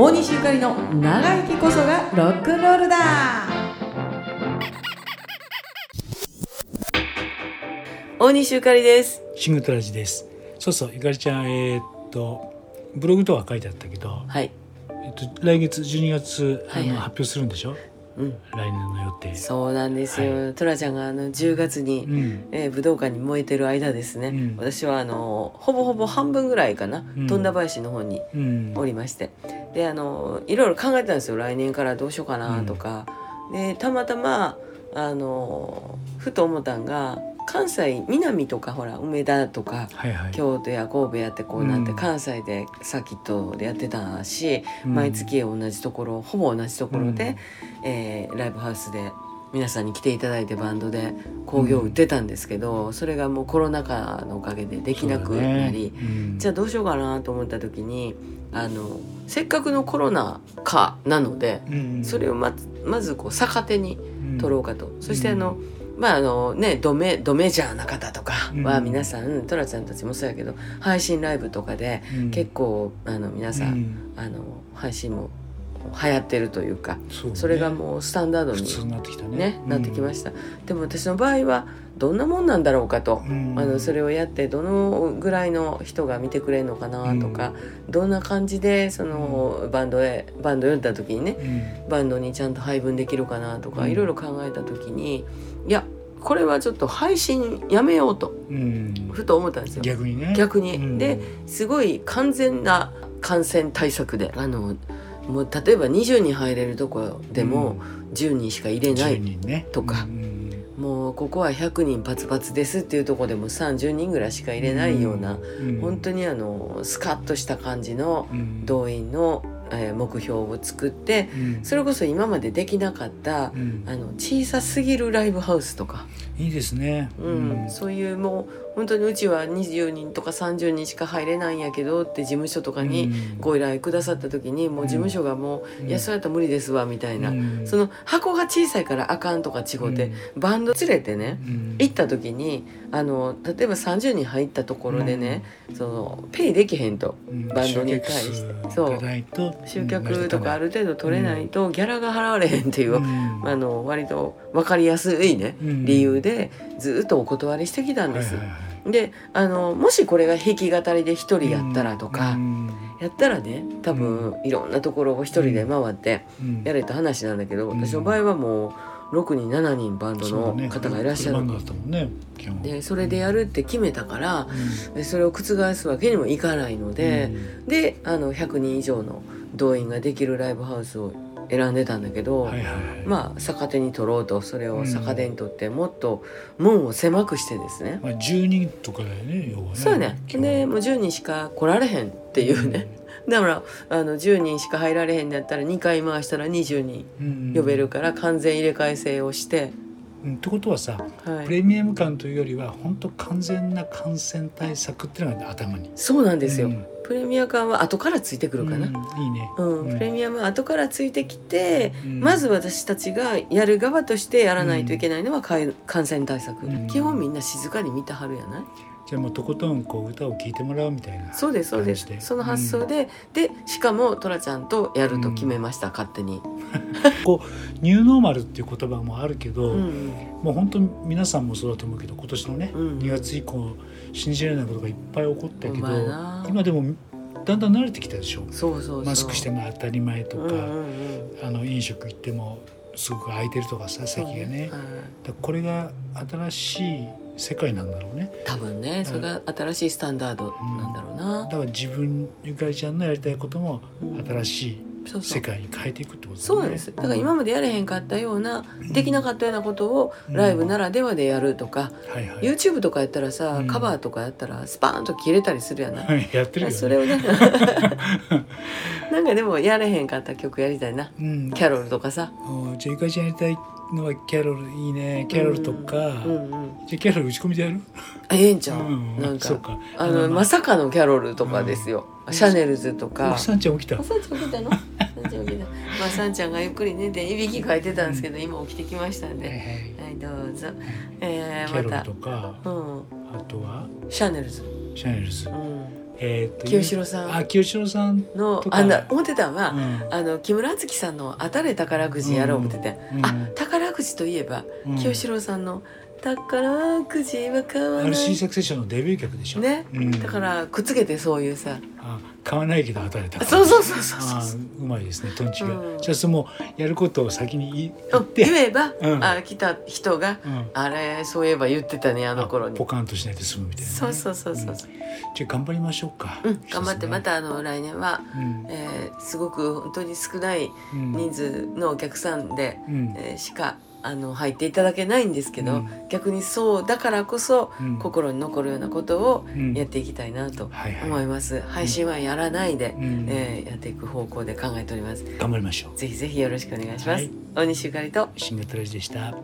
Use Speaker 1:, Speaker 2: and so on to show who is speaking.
Speaker 1: 大西ゆかりの長生きこそがロックンロールだ。大西ゆかりです。
Speaker 2: シングトラジです。そうそうゆかりちゃんえーっとブログとは書いてあったけど、
Speaker 1: はい。
Speaker 2: えっと、来月12月あの、
Speaker 1: はい。はい
Speaker 2: 発表するんでしょ？
Speaker 1: うん。
Speaker 2: 来年の予定。
Speaker 1: そうなんですよ、トラちゃんがあの10月に、
Speaker 2: うん。
Speaker 1: えー武道館に燃えてる間ですね、
Speaker 2: うん。
Speaker 1: 私はあのほぼほぼ半分ぐらいかな、
Speaker 2: うん。
Speaker 1: 富田林の方に
Speaker 2: うん。
Speaker 1: おりましてであのいろいろ考えてたんですよ。来年からどうしようかなとか、でたまたまあのふと思ったんが関西南とかほら梅田とか
Speaker 2: はいはい。
Speaker 1: 京都や神戸やってこうなって、
Speaker 2: うん。
Speaker 1: 関西でサーキットでやってたし、
Speaker 2: うん。
Speaker 1: 毎月同じところほぼ同じところで、えーライブハウスで皆さんに来ていただいてバンドで興行を売ってたんですけど、それがもうコロナ禍のおかげでできなくなり、じゃあどうしようかなと思った時にあのせっかくのコロナ禍なので、それをままずこう逆手に取ろうかと、そしてあの、まああのねドメドメジャーな方とかは
Speaker 2: うん。
Speaker 1: 皆さん、トラちゃんたちもそうやけど配信ライブとかで
Speaker 2: うん。
Speaker 1: 結構あの皆さん、
Speaker 2: うん。
Speaker 1: あの配信も流行ってるというか
Speaker 2: そうね。
Speaker 1: それがもうスタンダードに
Speaker 2: 普通になってきたね。
Speaker 1: ねなってきました、でも私の場合はどんなもんなんだろうかと、
Speaker 2: うん。
Speaker 1: あのそれをやってどのぐらいの人が見てくれるのかなとか、どんな感じでそのバンドへバンドやった時にね
Speaker 2: うん。
Speaker 1: バンドにちゃんと配分できるかなとか、
Speaker 2: うん。
Speaker 1: いろいろ考えた時にいやこれはちょっと配信やめようと
Speaker 2: うん。
Speaker 1: ふと思ったんですよ。
Speaker 2: 逆にね。
Speaker 1: 逆に、
Speaker 2: うん。
Speaker 1: ですごい完全な感染対策であのもう例えば20人入れるとこでも10人しか入れな
Speaker 2: 10
Speaker 1: い、とか。
Speaker 2: うん。
Speaker 1: もうここは100人パツパツですっていうとこでも30人ぐらいしか入れないような、
Speaker 2: うん。
Speaker 1: 本当にあのスカッとした感じの
Speaker 2: うん。
Speaker 1: 動員の、えー目標を作って
Speaker 2: うん。
Speaker 1: それこそ今までできなかった
Speaker 2: うん。
Speaker 1: あの小さすぎるライブハウスとか、
Speaker 2: いいですね。
Speaker 1: うん。そういうもう本当にうちは20人とか30人しか入れないんやけどって事務所とかに
Speaker 2: うん。
Speaker 1: ご依頼くださった時にもう事務所がもう「
Speaker 2: うん。
Speaker 1: いやそれやったら無理ですわ」みたいな、
Speaker 2: うん。
Speaker 1: その箱が小さいからあかんとか違うて、バンド連れてね
Speaker 2: うん。
Speaker 1: 行った時にあの例えば30人入ったところでね、そのペイできへんと
Speaker 2: うん。
Speaker 1: バンドに対して。そう。集客とかある程度取れないとギャラが払われへんっていう、
Speaker 2: うん。
Speaker 1: あの割と分かりやすいね、
Speaker 2: うん。
Speaker 1: 理由でずっとお断りしてきたんです。
Speaker 2: はいはいはい
Speaker 1: であのもしこれが弾き語りで一人やったらとか、
Speaker 2: うん
Speaker 1: やったらね多分いろんなところを一人で回って
Speaker 2: うん。
Speaker 1: やれた話なんだけど、
Speaker 2: うん。
Speaker 1: 私の場合はもう6人7人バンドの方がいらっしゃる。
Speaker 2: ね
Speaker 1: でそれでやるって決めたから
Speaker 2: うん。
Speaker 1: でそれを覆すわけにもいかないので、であの100人以上の動員ができるライブハウスを選んでたんだけど、
Speaker 2: うんはいはいはい。
Speaker 1: まあ逆手に取ろうとそれを逆手に取ってもっと門を狭くしてですね、
Speaker 2: まあ10人とかだよね要はね。
Speaker 1: そうやね。でもう10人しか来られへんっていうね、だからあの10人しか入られへんだったら2回回したら20人
Speaker 2: うん。
Speaker 1: 呼べるから完全入れ替え制をして、
Speaker 2: うん。ってことはさ
Speaker 1: はい、
Speaker 2: プレミアム感というよりは本当完全な感染対策っていうのが頭に。
Speaker 1: そうなんですよ、
Speaker 2: うん。
Speaker 1: プレミア感は後からついてくるかな、
Speaker 2: うんいいね。
Speaker 1: うん。
Speaker 2: うん。
Speaker 1: プレミアムは後からついてきて、
Speaker 2: うん。
Speaker 1: まず私たちがやる側としてやらないといけないのは感染対策、
Speaker 2: うん。
Speaker 1: 基本みんな静かに見たはるやない
Speaker 2: じゃあもうとことんこう歌を聴いてもらうみたいな
Speaker 1: そうですそうです。その発想で、でしかもトラちゃんとやると決めました、勝手に、
Speaker 2: こうニューノーマルっていう言葉もあるけど、
Speaker 1: うん。
Speaker 2: もう本当皆さんもそうだと思うけど今年のね、
Speaker 1: うん。
Speaker 2: 2月以降信じられないことがいっぱい起こったけど今でもだんだん慣れてきたでしょ？
Speaker 1: そうそうそう。
Speaker 2: マスクしても当たり前とか、
Speaker 1: うんうんうん。
Speaker 2: あの飲食行ってもすごく空いてるとかさ席がね、
Speaker 1: はい。
Speaker 2: これが新しい世界なんだろうね。
Speaker 1: 多分ねそれが新しいスタンダードなんだろうな、
Speaker 2: だから自分ゆかりちゃんのやりたいことも
Speaker 1: うん。
Speaker 2: 新しい
Speaker 1: そうそう。
Speaker 2: 世界に変えていくってことだ
Speaker 1: そうなんです。だから今までやれへんかったようなできなかったようなことをライブならではでやるとか、
Speaker 2: はいはい。
Speaker 1: YouTube とかやったらさ、
Speaker 2: うん。
Speaker 1: カバーとかやったらスパーンと切れたりするやな、
Speaker 2: はい。やってるよ、ね、
Speaker 1: それをね。なんかでもやれへんかった曲やりたいな。
Speaker 2: うん。
Speaker 1: キャロルとかさ。
Speaker 2: おじゃあゆかりちゃんやりたいのはキャロルいいねキャロルとか、
Speaker 1: うんうん
Speaker 2: じゃあキャロル打ち込みでやる？
Speaker 1: あええんちゃう、
Speaker 2: うん
Speaker 1: なんか。
Speaker 2: か。
Speaker 1: あの
Speaker 2: ま
Speaker 1: まさかのキャロルとかですよ、シャネルズとか。
Speaker 2: おさんちゃん起きた。
Speaker 1: あさんちゃん起きたの？さんちゃん起きた まあさんちゃんがゆっくり寝ていびきかいてたんですけど今起きてきましたんで、
Speaker 2: はいはい。
Speaker 1: はいどうぞ。えー、
Speaker 2: キャロル
Speaker 1: また
Speaker 2: とか。
Speaker 1: うん。
Speaker 2: あとは？
Speaker 1: シャネルズ。
Speaker 2: シャネルズ。
Speaker 1: うん
Speaker 2: えーと
Speaker 1: 清志郎さん。
Speaker 2: あ清志郎さん
Speaker 1: のあんな思ってたんは、
Speaker 2: うん。
Speaker 1: あの木村充揮さんの「当たれ宝くじ」やろう思ってて、
Speaker 2: うん。
Speaker 1: あ宝くじといえば、
Speaker 2: うん。
Speaker 1: 清志郎さんの「宝くじは買わない」
Speaker 2: RC サクセッションのデビュー曲でしょ。
Speaker 1: ね、
Speaker 2: うん。
Speaker 1: だからくっつけてそういうさ。
Speaker 2: あ買わないけど当たれた。
Speaker 1: そうそうそうそう
Speaker 2: あ
Speaker 1: そう。
Speaker 2: うまいですねトンチが、
Speaker 1: うん。
Speaker 2: じゃあそのやることを先に言って。
Speaker 1: 言えば、
Speaker 2: うん。
Speaker 1: あ来た人が、
Speaker 2: うん。
Speaker 1: あれそういえば言ってたねあの頃に。
Speaker 2: ポカンとしないで済むみたいなね、
Speaker 1: そうそうそうそう、
Speaker 2: んじゃあ頑張りましょうか、
Speaker 1: うん頑張ってま
Speaker 2: た、
Speaker 1: たあの来年は、
Speaker 2: うん。
Speaker 1: えーすごく本当に少ない
Speaker 2: うん
Speaker 1: 人数のお客さんで、
Speaker 2: うん。
Speaker 1: えーしかあの入っていただけないんですけど、
Speaker 2: うん。
Speaker 1: 逆にそうだからこそ、
Speaker 2: うん。
Speaker 1: 心に残るようなことを
Speaker 2: うん。
Speaker 1: やっていきたいなと
Speaker 2: はいはい。
Speaker 1: 思います、配信はやらないで、
Speaker 2: うん。
Speaker 1: えーやっていく方向で考えております。
Speaker 2: 頑張りましょう。
Speaker 1: ぜひぜひよろしくお願いします、
Speaker 2: はい。
Speaker 1: 大西ゆかりと。
Speaker 2: 新型ラジでした